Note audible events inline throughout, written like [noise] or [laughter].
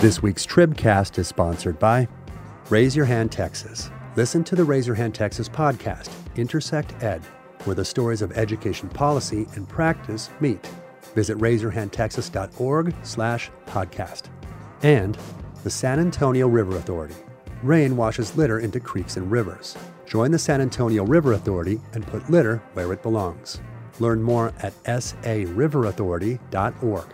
This week's Tribcast is sponsored by Raise Your Hand Texas. Listen to the Raise Your Hand Texas podcast, Intersect Ed, where the stories of education policy and practice meet. Visit raiseyourhandtexas.org slash podcast. And the San Antonio River Authority. Rain washes litter into creeks and rivers. Join the San Antonio River Authority and put litter where it belongs. Learn more at sariverauthority.org.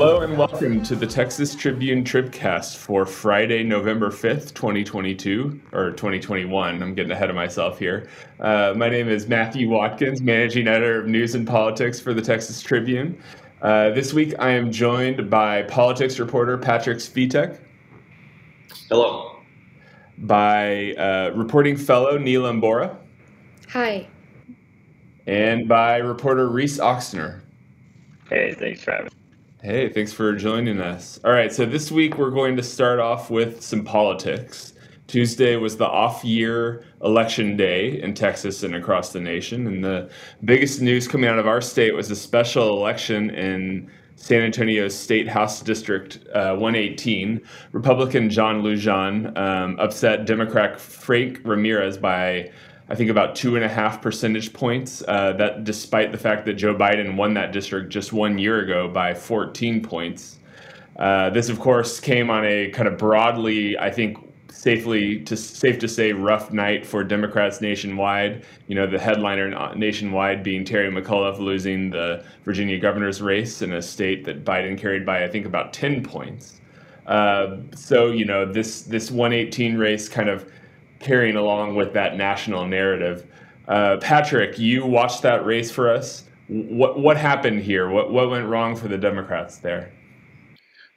Hello and welcome to the Texas Tribune Tribcast for Friday, November 5th, 2022, or 2021. I'm getting ahead of myself here. Uh, my name is Matthew Watkins, managing editor of news and politics for the Texas Tribune. Uh, this week I am joined by politics reporter Patrick Svitek, Hello. by uh, reporting fellow Neelam Bohra. Hi. and by reporter Reese Oxner. Hey, thanks for having me. Hey, thanks for joining us. All right, so this week we're going to start off with some politics. Tuesday was the off year election day in Texas and across the nation. And the biggest news coming out of our state was a special election in San Antonio's State House District uh, 118. Republican John Lujan um, upset Democrat Frank Ramirez by I think about two and a half percentage points. Uh, that despite the fact that Joe Biden won that district just one year ago by 14 points. Uh, this, of course, came on a kind of broadly, I think, safely to safe to say, rough night for Democrats nationwide. You know, the headliner nationwide being Terry McAuliffe losing the Virginia governor's race in a state that Biden carried by, I think, about 10 points. Uh, so you know, this this 118 race kind of carrying along with that national narrative. Uh, Patrick, you watched that race for us. What what happened here? What what went wrong for the Democrats there?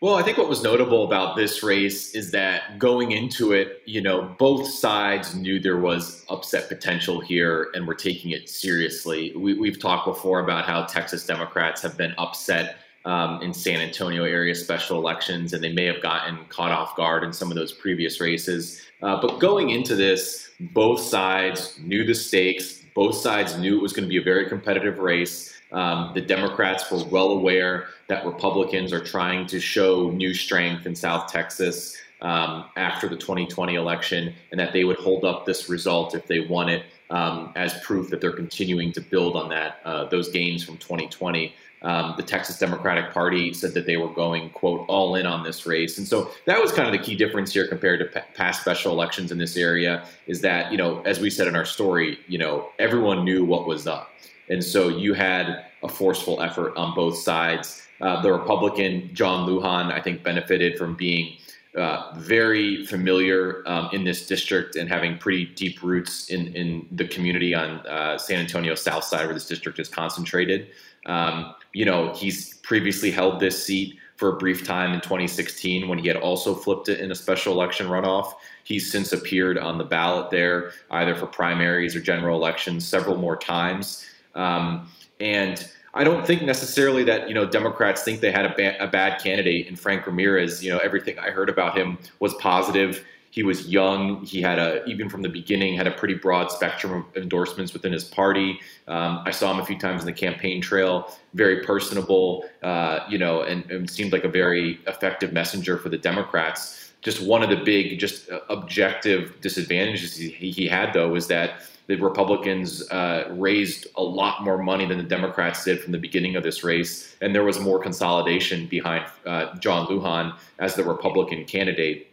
Well, I think what was notable about this race is that going into it, you know, both sides knew there was upset potential here and were taking it seriously. We, we've talked before about how Texas Democrats have been upset um, in San Antonio area special elections, and they may have gotten caught off guard in some of those previous races. Uh, but going into this, both sides knew the stakes. Both sides knew it was going to be a very competitive race. Um, the Democrats were well aware that Republicans are trying to show new strength in South Texas um, after the 2020 election, and that they would hold up this result if they won it um, as proof that they're continuing to build on that uh, those gains from 2020. Um, the Texas Democratic Party said that they were going, quote, all in on this race. And so that was kind of the key difference here compared to pa- past special elections in this area is that, you know, as we said in our story, you know, everyone knew what was up. And so you had a forceful effort on both sides. Uh, the Republican, John Lujan, I think, benefited from being uh, very familiar um, in this district and having pretty deep roots in, in the community on uh, San Antonio South Side, where this district is concentrated. Um, you know, he's previously held this seat for a brief time in 2016 when he had also flipped it in a special election runoff. He's since appeared on the ballot there, either for primaries or general elections, several more times. Um, and I don't think necessarily that you know Democrats think they had a, ba- a bad candidate in Frank Ramirez. You know, everything I heard about him was positive. He was young. He had a even from the beginning had a pretty broad spectrum of endorsements within his party. Um, I saw him a few times in the campaign trail. Very personable, uh, you know, and, and seemed like a very effective messenger for the Democrats. Just one of the big, just uh, objective disadvantages he, he had though was that the Republicans uh, raised a lot more money than the Democrats did from the beginning of this race, and there was more consolidation behind uh, John Lujan as the Republican candidate.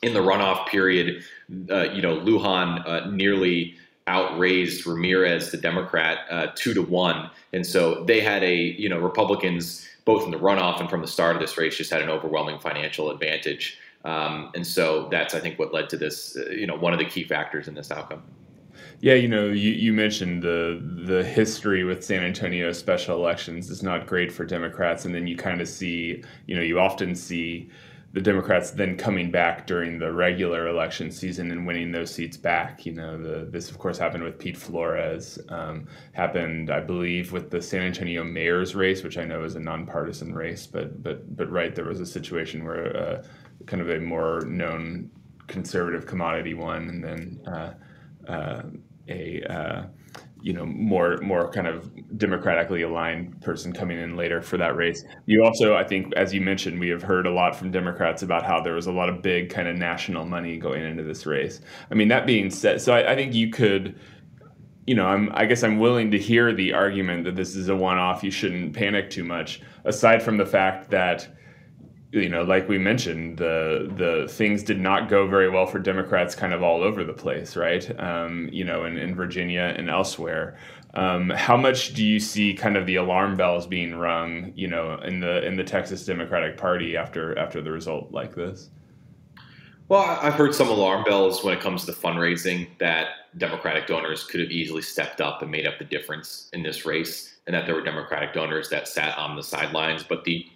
In the runoff period, uh, you know, Lujan uh, nearly outraised Ramirez, the Democrat, uh, two to one, and so they had a, you know, Republicans both in the runoff and from the start of this race just had an overwhelming financial advantage. Um, and so that's, I think, what led to this, uh, you know, one of the key factors in this outcome. Yeah, you know, you, you mentioned the the history with San Antonio special elections is not great for Democrats, and then you kind of see, you know, you often see the Democrats then coming back during the regular election season and winning those seats back. You know, the, this of course happened with Pete Flores. Um, happened, I believe, with the San Antonio mayor's race, which I know is a nonpartisan race, but but but right, there was a situation where. Uh, kind of a more known conservative commodity won, and then uh, uh, a uh, you know more more kind of democratically aligned person coming in later for that race. You also, I think, as you mentioned, we have heard a lot from Democrats about how there was a lot of big kind of national money going into this race. I mean, that being said, so I, I think you could. You know, I'm. I guess I'm willing to hear the argument that this is a one-off. You shouldn't panic too much. Aside from the fact that you know, like we mentioned, the the things did not go very well for Democrats, kind of all over the place, right? Um, you know, in, in Virginia and elsewhere. Um, how much do you see kind of the alarm bells being rung, you know, in the in the Texas Democratic Party after after the result like this? Well, I've heard some alarm bells when it comes to fundraising that Democratic donors could have easily stepped up and made up the difference in this race, and that there were Democratic donors that sat on the sidelines. But the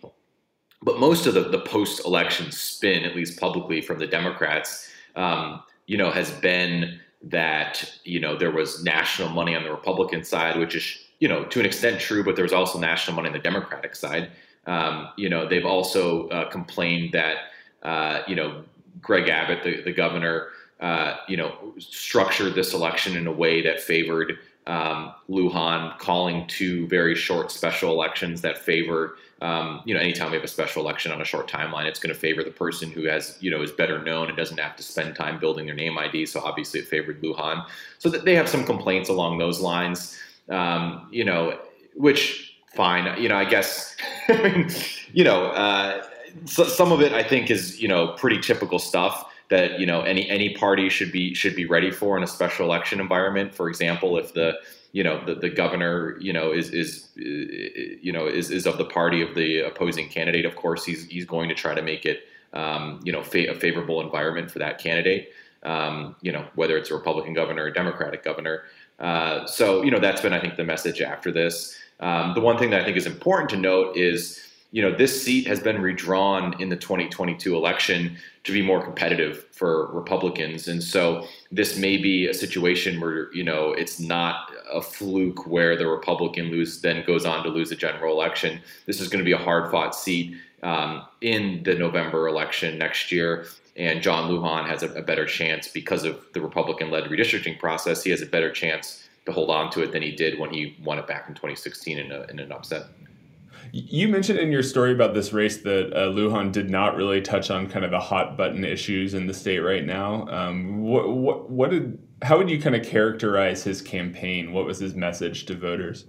but most of the, the post-election spin, at least publicly from the Democrats, um, you know, has been that you know there was national money on the Republican side, which is you know to an extent true, but there was also national money on the Democratic side. Um, you know, they've also uh, complained that uh, you know Greg Abbott, the, the governor, uh, you know, structured this election in a way that favored um, Lujan, calling two very short special elections that favor um, you know, anytime we have a special election on a short timeline, it's going to favor the person who has, you know, is better known and doesn't have to spend time building their name ID. So obviously it favored Lujan. So that they have some complaints along those lines, um, you know, which fine, you know, I guess, [laughs] you know, uh, so some of it I think is, you know, pretty typical stuff that, you know, any, any party should be, should be ready for in a special election environment. For example, if the, you know the, the governor you know is is you know is, is of the party of the opposing candidate of course he's he's going to try to make it um, you know fa- a favorable environment for that candidate um, you know whether it's a republican governor or a democratic governor uh, so you know that's been i think the message after this um, the one thing that i think is important to note is you know, this seat has been redrawn in the 2022 election to be more competitive for Republicans. And so this may be a situation where, you know, it's not a fluke where the Republican lose then goes on to lose a general election. This is going to be a hard fought seat um, in the November election next year. And John Lujan has a, a better chance because of the Republican led redistricting process. He has a better chance to hold on to it than he did when he won it back in 2016 in, a, in an upset. You mentioned in your story about this race that uh, Lujan did not really touch on kind of the hot button issues in the state right now. Um, what, what, what did, how would you kind of characterize his campaign? What was his message to voters?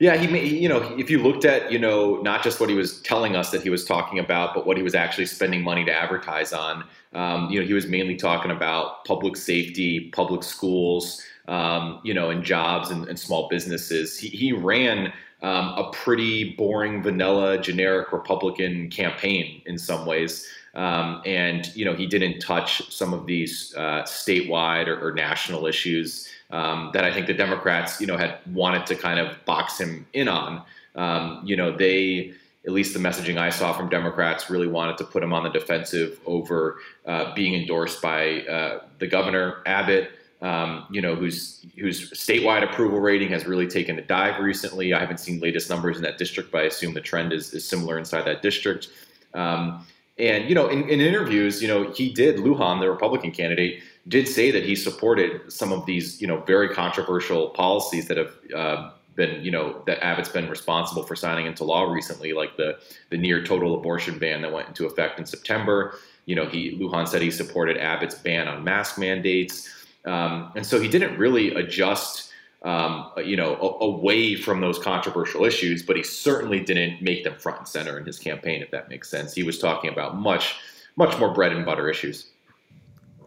Yeah, he, you know, if you looked at, you know, not just what he was telling us that he was talking about, but what he was actually spending money to advertise on. Um, you know, he was mainly talking about public safety, public schools, um, you know, and jobs and, and small businesses. He, he ran um, a pretty boring, vanilla, generic Republican campaign in some ways. Um, and you know he didn't touch some of these uh, statewide or, or, national issues um, that I think the Democrats, you know, had wanted to kind of box him in on. Um, you know, they, at least the messaging I saw from Democrats, really wanted to put him on the defensive over uh, being endorsed by uh, the governor Abbott um, you know, whose whose statewide approval rating has really taken a dive recently. I haven't seen latest numbers in that district, but I assume the trend is, is similar inside that district. Um, and you know, in, in, interviews, you know, he did Lujan, the Republican candidate, did say that he supported some of these, you know, very controversial policies that have uh, been, you know, that Abbott's been responsible for signing into law recently, like the the near total abortion ban that went into effect in September. You know, he Lujan said he supported Abbott's ban on mask mandates. Um, and so he didn't really adjust, um, you know, a- away from those controversial issues, but he certainly didn't make them front and center in his campaign, if that makes sense. He was talking about much, much more bread and butter issues.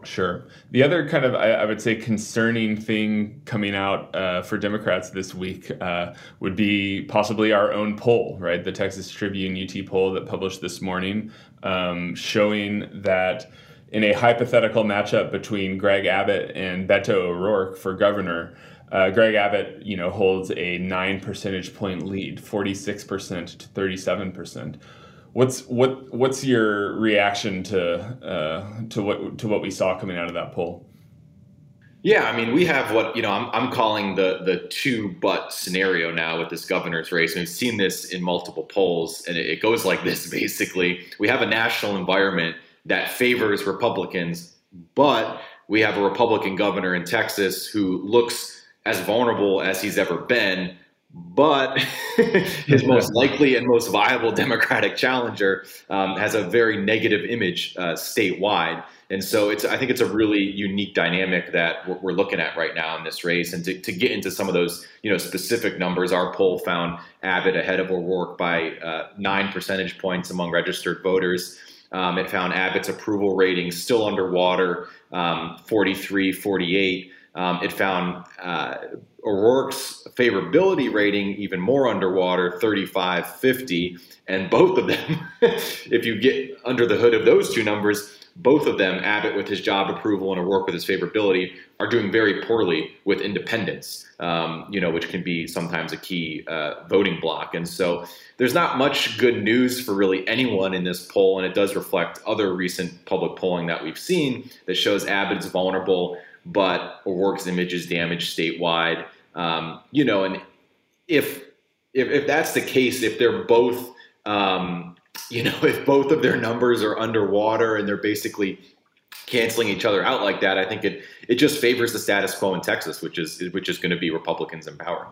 Sure. The other kind of, I, I would say, concerning thing coming out uh, for Democrats this week uh, would be possibly our own poll, right? The Texas Tribune UT poll that published this morning, um, showing that in a hypothetical matchup between Greg Abbott and Beto O'Rourke for governor, uh, Greg Abbott, you know, holds a nine percentage point lead, forty six percent to thirty seven percent. What's what What's your reaction to uh, to what to what we saw coming out of that poll? Yeah, I mean, we have what you know. I'm, I'm calling the the two but scenario now with this governor's race. We've seen this in multiple polls, and it, it goes like this: basically, we have a national environment that favors Republicans, but we have a Republican governor in Texas who looks as vulnerable as he's ever been. But [laughs] his most likely and most viable [laughs] Democratic challenger um, has a very negative image uh, statewide. And so it's I think it's a really unique dynamic that we're, looking at right now in this race. And to, to, get into some of those you know specific numbers, our poll found Abbott ahead of O'Rourke by uh, nine percentage points among registered voters. Um, it found Abbott's approval rating still underwater, um, 43, 48. Um, it found uh, O'Rourke's favorability rating even more underwater, 35, 50. And both of them, [laughs] if you get under the hood of those two numbers, both of them, Abbott with his job approval and O'Rourke with his favorability, are doing very poorly with independents, um, you know, which can be sometimes a key uh, voting block. And so there's not much good news for really anyone in this poll, and it does reflect other recent public polling that we've seen that shows Abbott is vulnerable, but O'Rourke's image is damaged statewide. Um, you know, and if, if if that's the case, if they're both um, [laughs] you know, if both of their numbers are underwater and they're basically canceling each other out like that, I think it it just favors the status quo in Texas, which is which is going to be Republicans in power.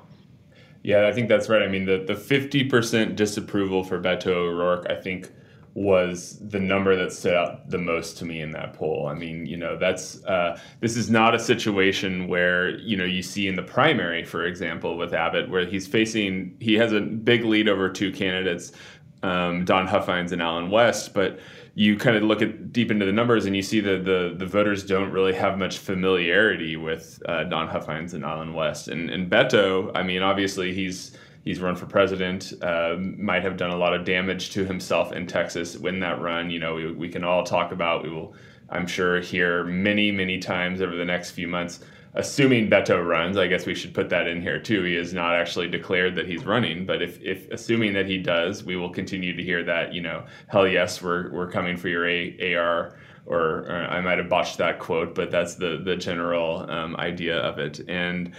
Yeah, I think that's right. I mean, the the fifty percent disapproval for Beto O'Rourke, I think, was the number that stood out the most to me in that poll. I mean, you know, that's uh, this is not a situation where you know you see in the primary, for example, with Abbott, where he's facing he has a big lead over two candidates um, Don Huffines and Allen West, but you kind of look at deep into the numbers and you see that the the voters don't really have much familiarity with uh, Don Huffines and Allen West. And, and Beto, I mean, obviously he's he's run for president, uh, might have done a lot of damage to himself in Texas win that run. You know, we, we can all talk about. We will, I'm sure, hear many many times over the next few months assuming Beto runs, I guess we should put that in here too. He has not actually declared that he's running, but if, if assuming that he does, we will continue to hear that, you know, hell yes, we're, we're coming for your A- AR, or, or, I might have botched that quote, but that's the, the general um, idea of it. And,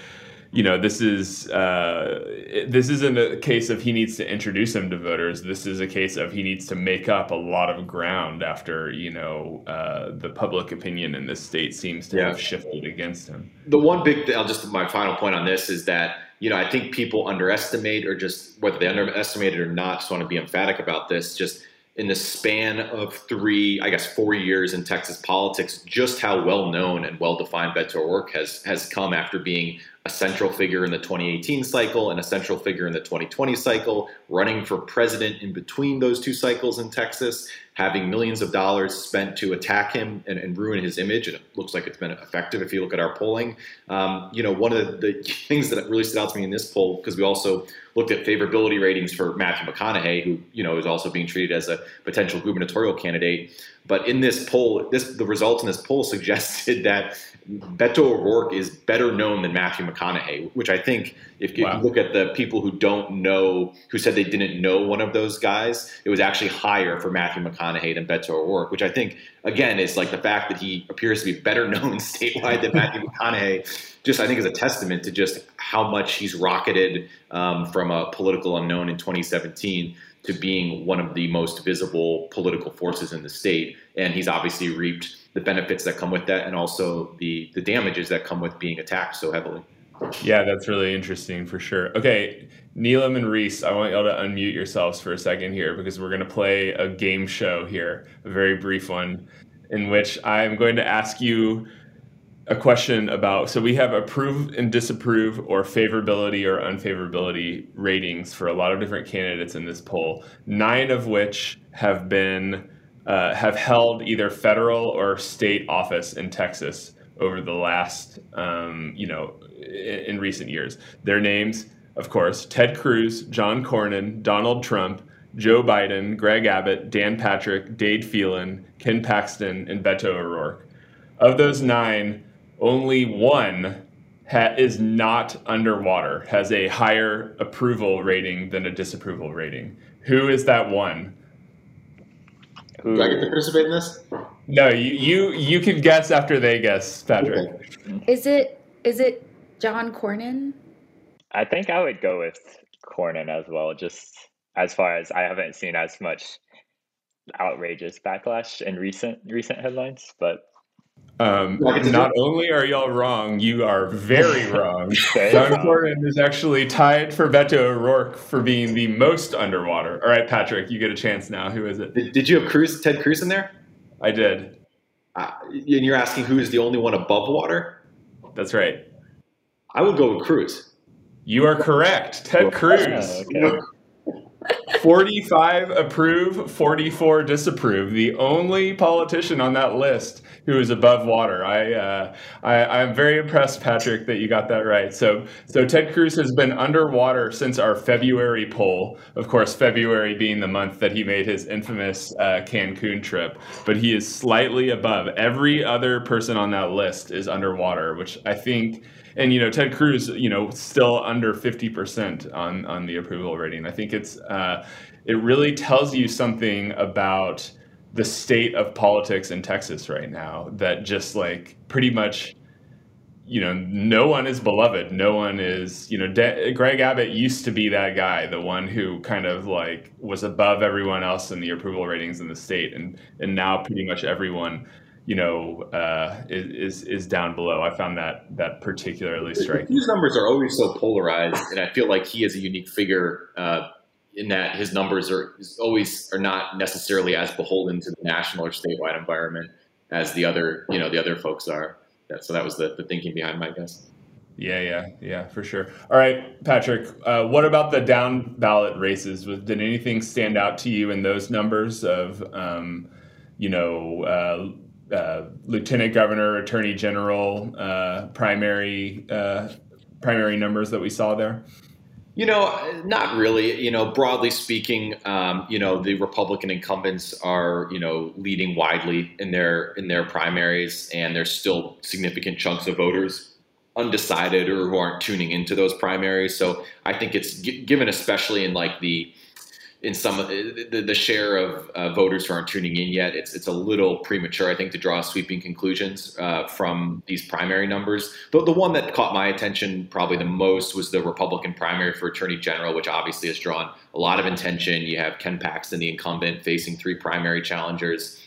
you know, this is uh, this isn't a case of he needs to introduce him to voters. This is a case of he needs to make up a lot of ground after you know uh, the public opinion in this state seems to yeah. have shifted against him. The one big, th- I'll just my final point on this is that you know I think people underestimate or just whether they underestimate it or not. Just want to be emphatic about this. Just in the span of three, I guess four years in Texas politics, just how well known and well defined Beto O'Rourke has has come after being a central figure in the 2018 cycle and a central figure in the 2020 cycle, running for president in between those two cycles in Texas, having millions of dollars spent to attack him and, and ruin his image. And it looks like it's been effective if you look at our polling. Um, you know, one of the, the things that really stood out to me in this poll, because we also looked at favorability ratings for Matthew McConaughey, who, you know, is also being treated as a potential gubernatorial candidate. But in this poll, this the results in this poll suggested [laughs] that Beto O'Rourke is better known than Matthew McConaughey, which I think if, wow. you look at the people who don't know, who said they didn't know one of those guys, it was actually higher for Matthew McConaughey than Beto O'Rourke, which I think, again, is like the fact that he appears to be better [laughs] known statewide than Matthew McConaughey, just I think is a testament to just how much he's rocketed um, from a political unknown in 2017 to being one of the most visible political forces in the state. And he's obviously reaped the benefits that come with that and also the the damages that come with being attacked so heavily. Yeah, that's really interesting for sure. Okay, Neelam and Reese, I want y'all to unmute yourselves for a second here because we're going to play a game show here, a very brief one, in which I'm going to ask you a question about. So we have approve and disapprove, or favorability or unfavorability ratings for a lot of different candidates in this poll, nine of which have been uh, have held either federal or state office in Texas over the last, um, you know, in, in, recent years. Their names, of course, Ted Cruz, John Cornyn, Donald Trump, Joe Biden, Greg Abbott, Dan Patrick, Dade Phelan, Ken Paxton, and Beto O'Rourke. Of those nine, only one ha- is not underwater, has a higher approval rating than a disapproval rating. Who is that one? Who, Do I get to participate in this? No, you you you can guess after they guess, Patrick. Okay. Is it is it John Cornyn? I think I would go with Cornyn as well, just as far as I haven't seen as much outrageous backlash in recent recent headlines, but Um, not only are y'all wrong, you are very [laughs] wrong. John Cornyn is actually tied for Beto O'Rourke for being the most underwater. All right, Patrick, you get a chance now. Who is it? Did, did you have Cruz, Ted Cruz in there? I did. Uh, and you're asking who is the only one above water? That's right. I would go with Cruz. You are correct. Ted Cruz. Okay. 45 approve, 44 disapprove. The only politician on that list who is above water. I, uh, I I'm very impressed, Patrick, that you got that right. So so Ted Cruz has been underwater since our February poll. Of course, February being the month that he made his infamous uh, Cancun trip, but he is slightly above. Every other person on that list is underwater, which I think and you know Ted Cruz, you know, still under fifty percent on on the approval rating. I think it's uh, it really tells you something about the state of politics in Texas right now. That just like pretty much, you know, no one is beloved. No one is, you know, De- Greg Abbott used to be that guy, the one who kind of like was above everyone else in the approval ratings in the state, and and now pretty much everyone you know, uh, is is down below. I found that that particularly striking. His numbers are always so polarized, and I feel like he is a unique figure uh, in that his numbers are always are not necessarily as beholden to the national or statewide environment as the other, you know, the other folks are. So that was the, the thinking behind my guess. Yeah, yeah, yeah, for sure. All right, Patrick, uh, what about the down ballot races? Did anything stand out to you in those numbers of, um, you know, uh, lieutenant governor, attorney general, uh, primary uh, primary numbers that we saw there? You know, not really. You know, broadly speaking, um, you know, the Republican incumbents are you know leading widely in their in their primaries, and there's still significant chunks of voters undecided or who aren't tuning into those primaries. So I think it's given, especially in like the in some of the, the share of uh, voters who aren't tuning in yet, it's it's a little premature, I think, to draw sweeping conclusions uh, from these primary numbers. But the one that caught my attention probably the most was the Republican primary for Attorney General, which obviously has drawn a lot of attention. You have Ken Paxton, the incumbent, facing three primary challengers: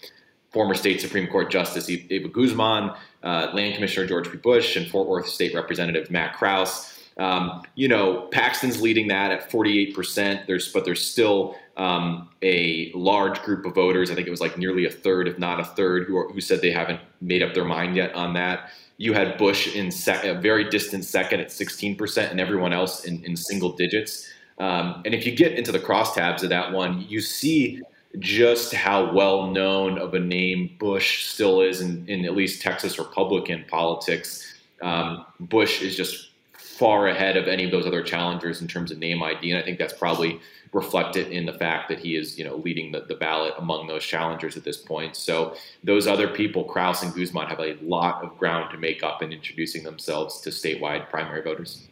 former state Supreme Court Justice Eva Guzman, uh, Land Commissioner George P. Bush, and Fort Worth State Representative Matt Krause. Um, you know, Paxton's leading that at 48%. There's, but there's still um, a large group of voters. I think it was like nearly a third, if not a third, who, are, who said they haven't made up their mind yet on that. You had Bush in sec- a very distant second at 16%, and everyone else in, in single digits. Um, and if you get into the crosstabs of that one, you see just how well known of a name Bush still is in, in at least Texas Republican politics. Um, Bush is just far ahead of any of those other challengers in terms of name ID, and I think that's probably reflected in the fact that he is, you know, leading the, the ballot among those challengers at this point. So those other people, Krause and Guzman, have a lot of ground to make up in introducing themselves to statewide primary voters.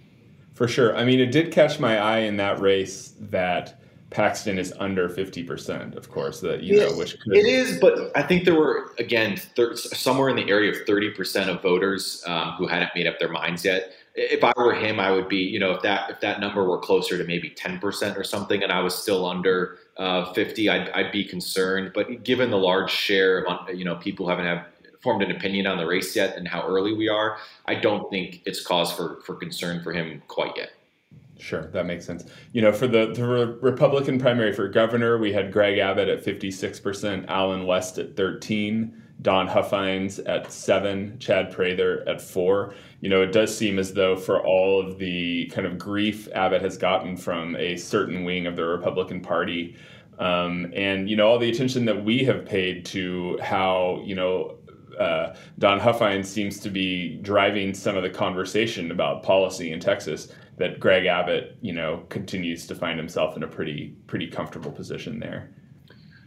For sure. I mean, it did catch my eye in that race that Paxton is under 50%, of course, that, you know, which could... It is, but I think there were, again, thir- somewhere in the area of 30% of voters um, who hadn't made up their minds yet if I were him, I would be, you know, if that if that number were closer to maybe ten percent or something, and I was still under uh, fifty, I'd, I'd be concerned. But given the large share of you know people haven't have formed an opinion on the race yet and how early we are, I don't think it's cause for for concern for him quite yet. Sure, that makes sense. You know, for the, the Republican primary for governor, we had Greg Abbott at 56%, Allen West at 13, Don Huffines at 7, Chad Prather at 4 you know, it does seem as though for all of the kind of grief Abbott has gotten from a certain wing of the Republican Party, um, and you know all the attention that we have paid to how you know uh, Don Huffines seems to be driving some of the conversation about policy in Texas. That Greg Abbott, you know, continues to find himself in a pretty pretty comfortable position there.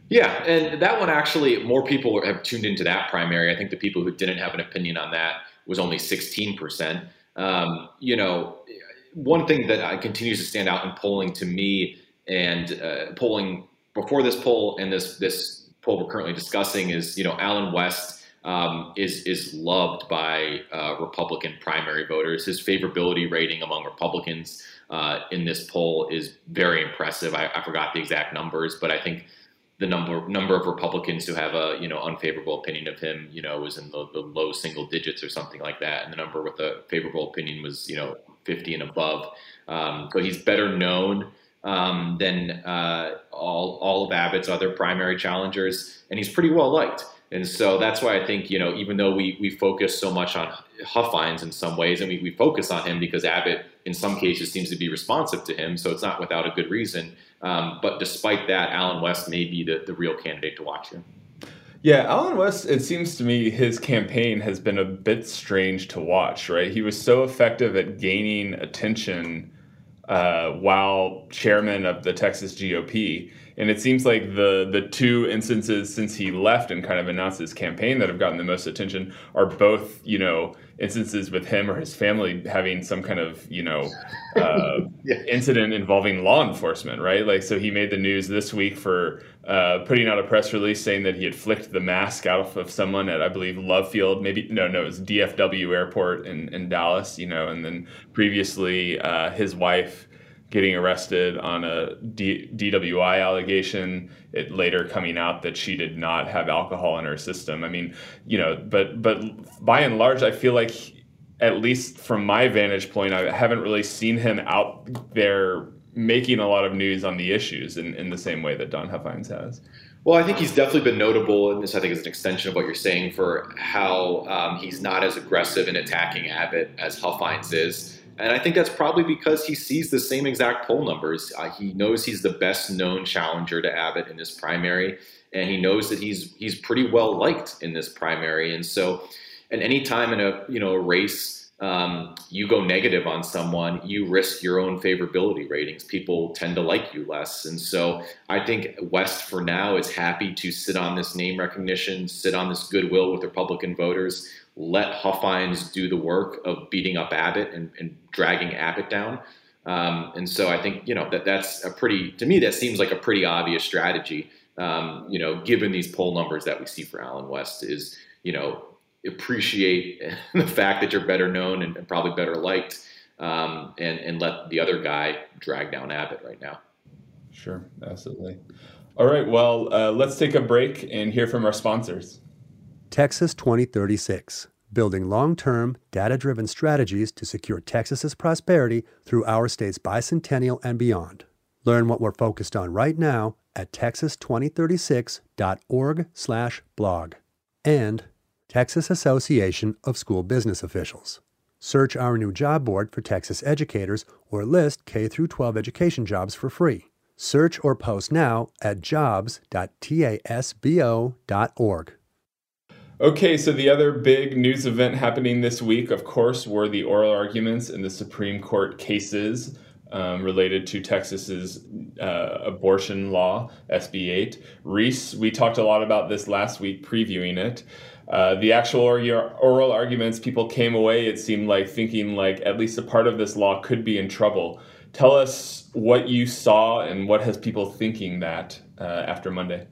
Yeah, and that one actually, more people have tuned into that primary. I think the people who didn't have an opinion on that was only 16%. Um, you know, one thing that continues to stand out in polling to me and uh, polling before this poll and this this poll we're currently discussing is, you know, Allen West um, is is loved by uh, Republican primary voters. His favorability rating among Republicans uh, in this poll is very impressive. I, I, forgot the exact numbers, but I think the number number of Republicans who have a you know unfavorable opinion of him, you know, was in the, the low single digits or something like that, and the number with a favorable opinion was you know 50 and above. Um, so he's better known um, than uh, all all of Abbott's other primary challengers, and he's pretty well liked. And so that's why I think you know even though we we focus so much on Huffines in some ways, and we, we focus on him because Abbott in some cases seems to be responsive to him, so it's not without a good reason. Um, but despite that, Allen West may be the, the real candidate to watch here. Yeah, Allen West, it seems to me his campaign has been a bit strange to watch, right? He was so effective at gaining attention uh, while chairman of the Texas GOP. And it seems like the the two instances since he left and kind of announced his campaign that have gotten the most attention are both, you know, instances with him or his family having some kind of you know uh, [laughs] yeah. incident involving law enforcement right like so he made the news this week for uh, putting out a press release saying that he had flicked the mask out of someone at i believe love field maybe no no it was dfw airport in, in dallas you know and then previously uh, his wife getting arrested on a D- DWI allegation. It later coming out that she did not have alcohol in her system. I mean, you know, but but by and large, I feel like, at least from my vantage point, I haven't really seen him out there making a lot of news on the issues in, in the same way that Don Huffines has. Well, I think he's definitely been notable, and this I think is an extension of what you're saying for how um, he's not as aggressive in attacking Abbott as Huffines is. And I think that's probably because he sees the same exact poll numbers. Uh, he knows he's the best known challenger to Abbott in this primary, and he knows that he's he's pretty well liked in this primary. And so, and any time in a you know a race, um, you go negative on someone, you risk your own favorability ratings. People tend to like you less, and so I think West for now is happy to sit on this name recognition, sit on this goodwill with Republican voters let Huffines do the work of beating up Abbott and, and dragging Abbott down. Um, and so I think you know that that's a pretty to me that seems like a pretty obvious strategy. Um, you know, given these poll numbers that we see for Allen West, is you know appreciate [laughs] the fact that you're better known and, and probably better liked, um, and and let the other guy drag down Abbott right now. Sure, absolutely. All right, well, uh, let's take a break and hear from our sponsors. Texas 2036, building long term, data driven strategies to secure Texas's prosperity through our state's bicentennial and beyond. Learn what we're focused on right now at texas2036.org/blog and Texas Association of School Business Officials. Search our new job board for Texas educators or list K through 12 education jobs for free. Search or post now at jobs.tasbo.org. Okay, so the other big news event happening this week, of course, were the oral arguments in the Supreme Court cases um, related to Texas's uh, abortion law, SB 8. Reese, we talked a lot about this last week, previewing it. Uh, the actual oral arguments, people came away, it seemed like, thinking like at least a part of this law could be in trouble. Tell us what you saw and what has people thinking that uh, after Monday.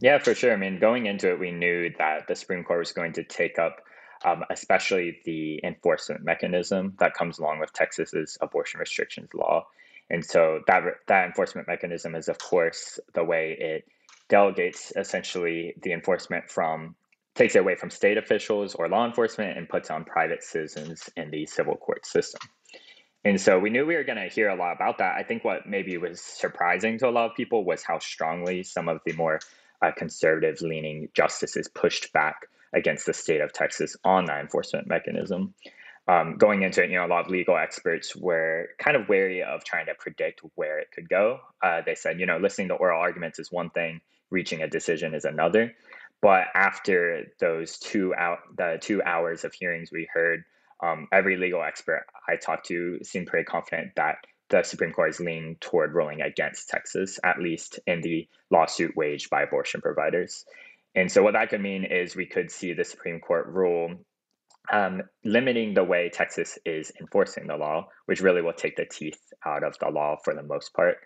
Yeah, for sure. I mean, going into it, we knew that the Supreme Court was going to take up, um, especially the enforcement mechanism that comes along with Texas's abortion restrictions law. And so that that enforcement mechanism is, of course, the way it delegates essentially the enforcement from takes it away from state officials or law enforcement and puts on private citizens in the civil court system. And so we knew we were going to hear a lot about that. I think what maybe was surprising to a lot of people was how strongly some of the more uh, conservative leaning justices pushed back against the state of Texas on that enforcement mechanism. Um, going into it, you know, a lot of legal experts were kind of wary of trying to predict where it could go. Uh, they said, you know, listening to oral arguments is one thing, reaching a decision is another. But after those two out, the two hours of hearings we heard, um, every legal expert I talked to seemed pretty confident that the Supreme Court is leaning toward ruling against Texas, at least in the lawsuit waged by abortion providers. And so, what that could mean is we could see the Supreme Court rule um, limiting the way Texas is enforcing the law, which really will take the teeth out of the law for the most part.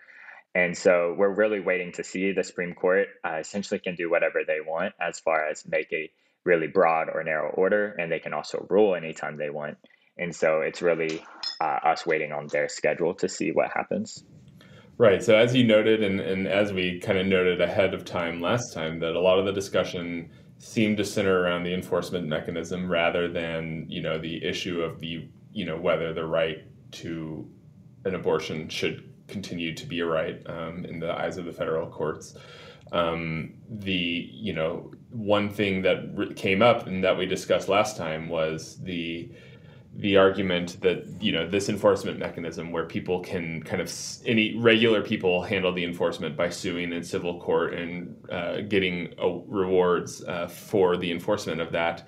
And so, we're really waiting to see the Supreme Court uh, essentially can do whatever they want as far as make a really broad or narrow order, and they can also rule anytime they want. And so it's really uh, us waiting on their schedule to see what happens. Right. So as you noted, and, and as we kind of noted ahead of time last time, that a lot of the discussion seemed to center around the enforcement mechanism rather than you know the issue of the you know whether the right to an abortion should continue to be a right um, in the eyes of the federal courts. Um, the you know one thing that came up and that we discussed last time was the the argument that you know this enforcement mechanism where people can kind of any regular people handle the enforcement by suing in civil court and uh, getting rewards uh, for the enforcement of that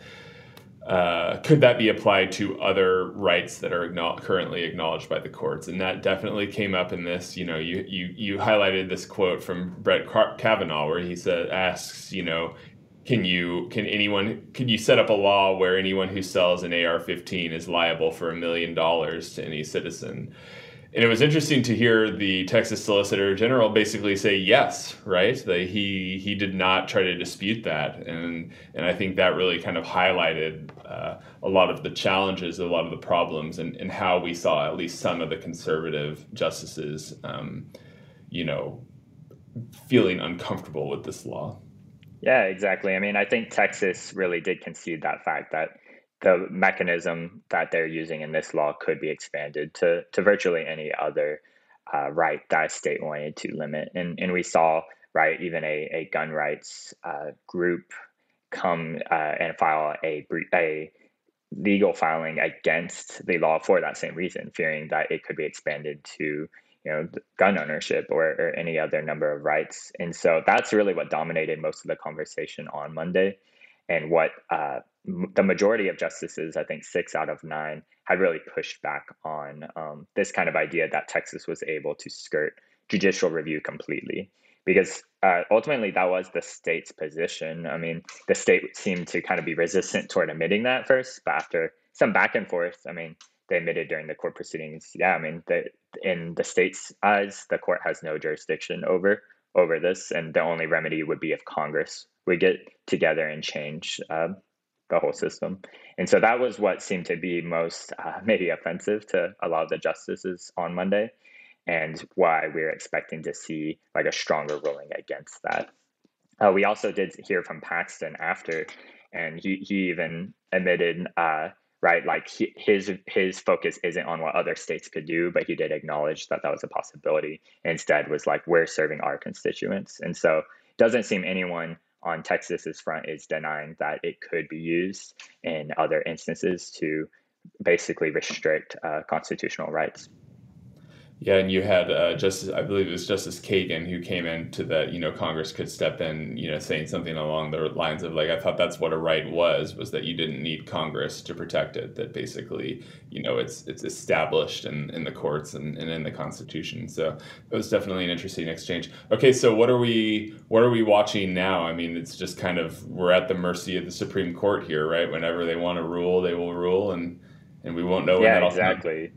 uh, could that be applied to other rights that are currently acknowledged by the courts and that definitely came up in this you know you you you highlighted this quote from Brett Kavanaugh where he said asks you know can you can anyone can you set up a law where anyone who sells an AR-15 is liable for a million dollars to any citizen? And it was interesting to hear the Texas Solicitor General basically say yes, right? That he he did not try to dispute that, and and I think that really kind of highlighted uh, a lot of the challenges, a lot of the problems, and, and how we saw at least some of the conservative justices, um, you know, feeling uncomfortable with this law. Yeah, exactly. I mean, I think Texas really did concede that fact that the mechanism that they're using in this law could be expanded to, to virtually any other uh, right that a state wanted to limit. And, and we saw, right, even a, a gun rights uh, group come uh, and file a, a legal filing against the law for that same reason, fearing that it could be expanded to you know gun ownership or, or any other number of rights and so that's really what dominated most of the conversation on monday and what uh, the majority of justices i think six out of nine had really pushed back on um, this kind of idea that texas was able to skirt judicial review completely because uh, ultimately that was the state's position i mean the state seemed to kind of be resistant toward admitting that first but after some back and forth i mean they admitted during the court proceedings. Yeah, I mean, the, in the state's eyes, the court has no jurisdiction over over this, and the only remedy would be if Congress would get together and change uh, the whole system. And so that was what seemed to be most uh, [laughs] maybe offensive to a lot of the justices on Monday, and why we're expecting to see like a stronger ruling against that. Uh, we also did hear from Paxton after, and he, he even admitted uh, right? Like he, his his focus isn't on what other states could do, but he did acknowledge that that was a possibility. Instead, was like we're serving our constituents, and so doesn't seem anyone on Texas's front is denying that it could be used in other instances to basically restrict uh, constitutional rights. Yeah, and you had uh, Justice, I believe it was Justice Kagan who came into that, you know, Congress could step in, you know, saying something along the lines of like, I thought that's what a right was, was that you didn't need Congress to protect it. That basically, you know, it's it's established in, in the courts and, and in the Constitution. So it was definitely an interesting exchange. Okay, so what are we what are we watching now? I mean, it's just kind of we're at the mercy of the Supreme Court here, right? Whenever they want to rule, they will rule, and and we won't know. Yeah, exactly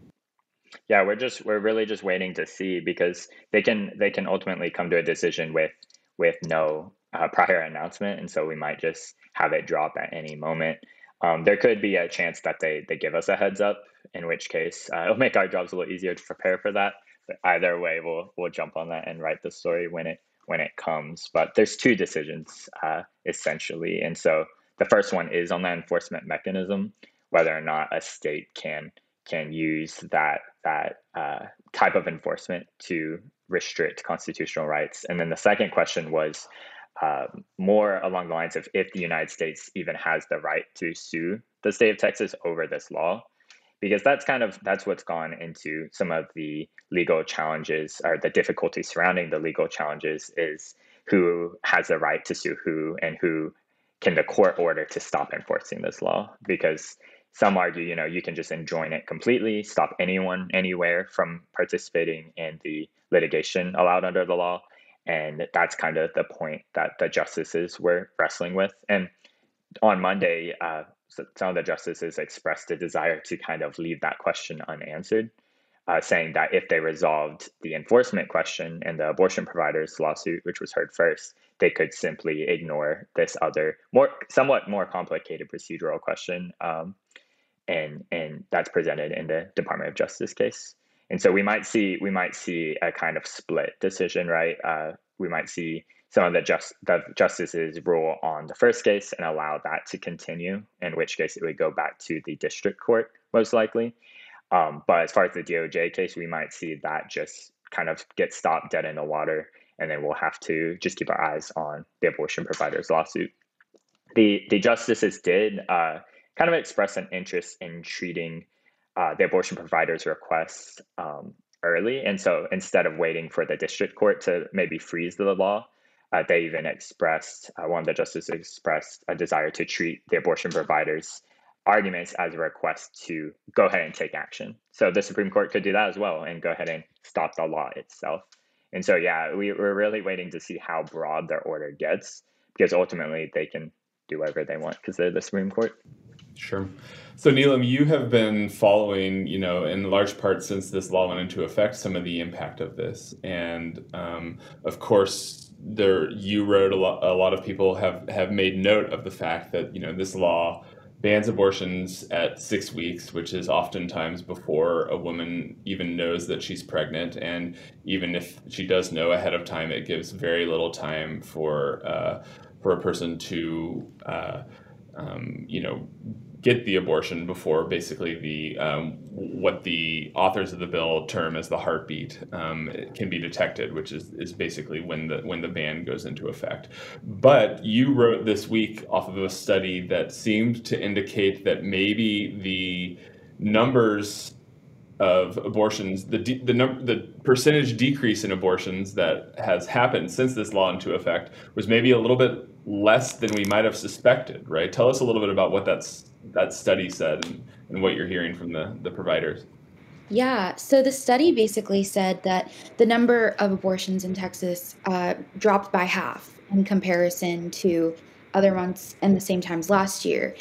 yeah we're just we're really just waiting to see because they can they can ultimately come to a decision with with no uh, prior announcement. And so we might just have it drop at any moment. Um, there could be a chance that they they give us a heads up in which case uh, [laughs] it'll make our jobs a little easier to prepare for that. But either way we'll we'll jump on that and write the story when it when it comes. But there's two decisions uh, essentially. And so the first one is on the enforcement mechanism whether or not a state can can use that that uh, type of enforcement to restrict constitutional rights. And then the second question was uh, more along the lines of if the United States even has the right to sue the state of Texas over this law, because that's kind of that's what's gone into some of the legal challenges or the difficulty surrounding the legal challenges is who has the right to sue who and who can the court order to stop enforcing this law because some argue, you know, you can just enjoin it completely, stop anyone anywhere from participating in the litigation allowed under the law. And that's kind of the point that the justices were wrestling with. And on Monday, uh, some of the justices expressed a desire to kind of leave that question unanswered, uh, saying that if they resolved the enforcement question in the abortion providers lawsuit, which was heard first, they could simply ignore this other, more somewhat more complicated procedural question um, and and that's presented in the Department of Justice case. And so we might see we might see a kind of split decision, right? Uh, we might see some of the just the justices rule on the first case and allow that to continue, in which case it would go back to the district court most likely. Um, but as far as the DOJ case, we might see that just kind of get stopped dead in the water, and then we'll have to just keep our eyes on the abortion providers lawsuit. The the justices did uh, kind of express an interest in treating uh, the abortion providers' requests um, early, and so instead of waiting for the district court to maybe freeze the law, uh, they even expressed uh, one of the justices expressed a desire to treat the abortion providers arguments as a request to go ahead and take action. So the Supreme Court could do that as well and go ahead and stop the law itself. And so, yeah, we, we're really waiting to see how broad their order gets because ultimately they can do whatever they want because they're the Supreme Court. Sure. So Neelam, you have been following, you know, in large part since this law went into effect, some of the impact of this, and um, of course, there you wrote a lot. A lot of people have have made note of the fact that you know this law bans abortions at six weeks, which is oftentimes before a woman even knows that she's pregnant. And even if she does know ahead of time, it gives very little time for uh, for a person to uh, um, you know get the abortion before basically the um, what the authors of the bill term as the heartbeat um, can be detected, which is, is basically when the when the ban goes into effect. But you wrote this week off of a study that seemed to indicate that maybe the numbers of abortions, the de- the number, the percentage decrease in abortions that has happened since this law into effect was maybe a little bit less than we might have suspected. Right? Tell us a little bit about what that's that study said and, and what you're hearing from the, the providers. Yeah, so the study basically said that the number of abortions in Texas uh, dropped by half in comparison to other months and the same times last year.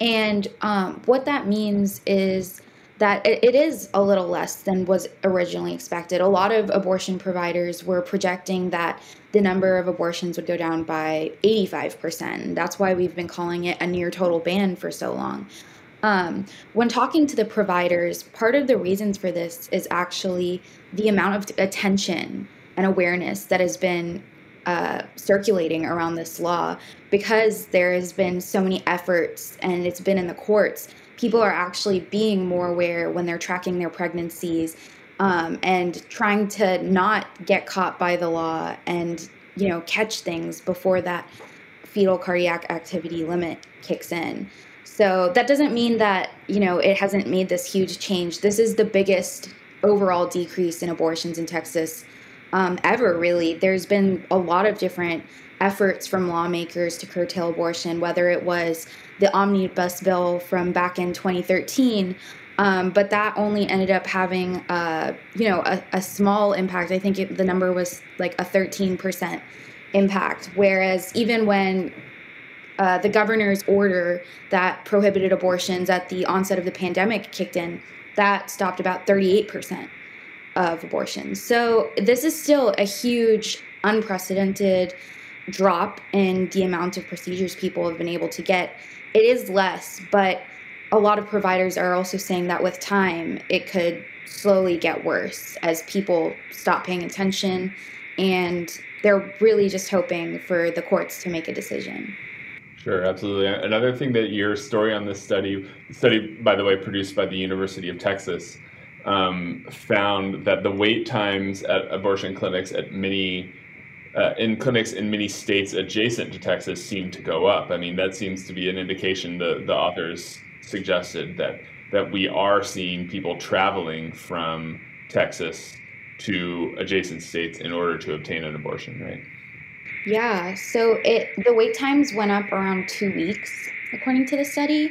And um, what that means is that it, is a little less than was originally expected. A lot of abortion providers were projecting that the number of abortions would go down by 85%. That's why we've been calling it a near total ban for so long. Um, when talking to the providers, part of the reasons for this is actually the amount of attention and awareness that has been uh, circulating around this law because there has been so many efforts and it's been in the courts. People are actually being more aware when they're tracking their pregnancies um, and trying to not get caught by the law and you know catch things before that fetal cardiac activity limit kicks in. So that doesn't mean that you know it hasn't made this huge change. This is the biggest overall decrease in abortions in Texas um, ever. Really, there's been a lot of different efforts from lawmakers to curtail abortion, whether it was the omnibus bill from back in 2013 um, but that only ended up having, uh, you know, a, a, small impact. I think it, the number was like a 13% impact. Whereas even when uh, the governor's order that prohibited abortions at the onset of the pandemic kicked in, that stopped about 38% of abortions. So this is still a huge, unprecedented drop in the amount of procedures people have been able to get. It is less, but a lot of providers are also saying that with time, it could slowly get worse as people stop paying attention and they're really just hoping for the courts to make a decision. Sure, absolutely. Another thing that your story on this study, study by the way, produced by the University of Texas, um, found that the wait times at abortion clinics at many uh, in clinics in many states adjacent to Texas seem to go up. I mean, that seems to be an indication the the authors suggested that that we are seeing people traveling from Texas to adjacent states in order to obtain an abortion, right? Yeah, so it the wait times went up around 2 weeks according to the study.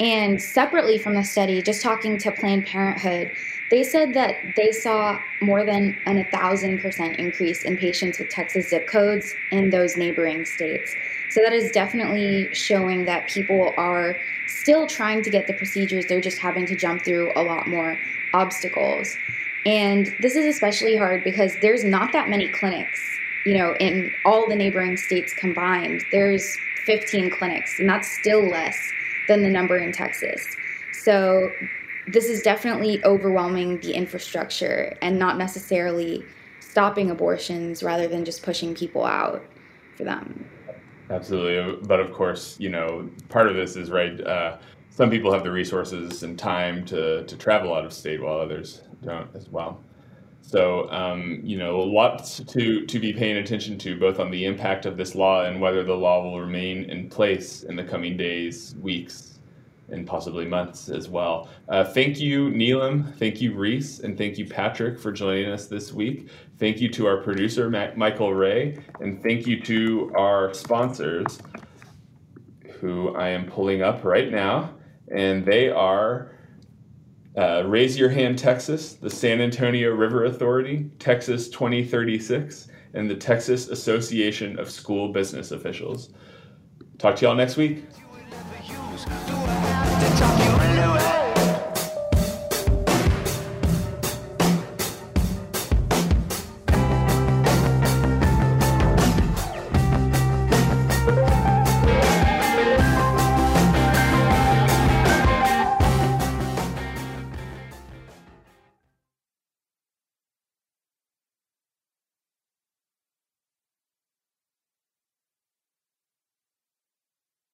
And separately from the study, just talking to Planned Parenthood, they said that they saw more than an 1000% increase in patients with Texas zip codes in those neighboring states. So that is definitely showing that people are still trying to get the procedures, they're just having to jump through a lot more obstacles. And this is especially hard because there's not that many clinics, you know, in all the neighboring states combined. There's 15 clinics, and that's still less than the number in Texas. So this is definitely overwhelming the infrastructure and not necessarily stopping abortions rather than just pushing people out for them. Absolutely. But of course, you know, part of this is right. Uh, some people have the resources and time to, to travel out of state while others don't as well. So, um, you know, lots to, to be paying attention to, both on the impact of this law and whether the law will remain in place in the coming days, weeks, and possibly months as well. Uh, thank you, Neelam. Thank you, Reese. And thank you, Patrick, for joining us this week. Thank you to our producer, Ma- Michael Ray. And thank you to our sponsors, who I am pulling up right now. And they are uh, Raise Your Hand Texas, the San Antonio River Authority, Texas 2036, and the Texas Association of School Business Officials. Talk to y'all next week. Do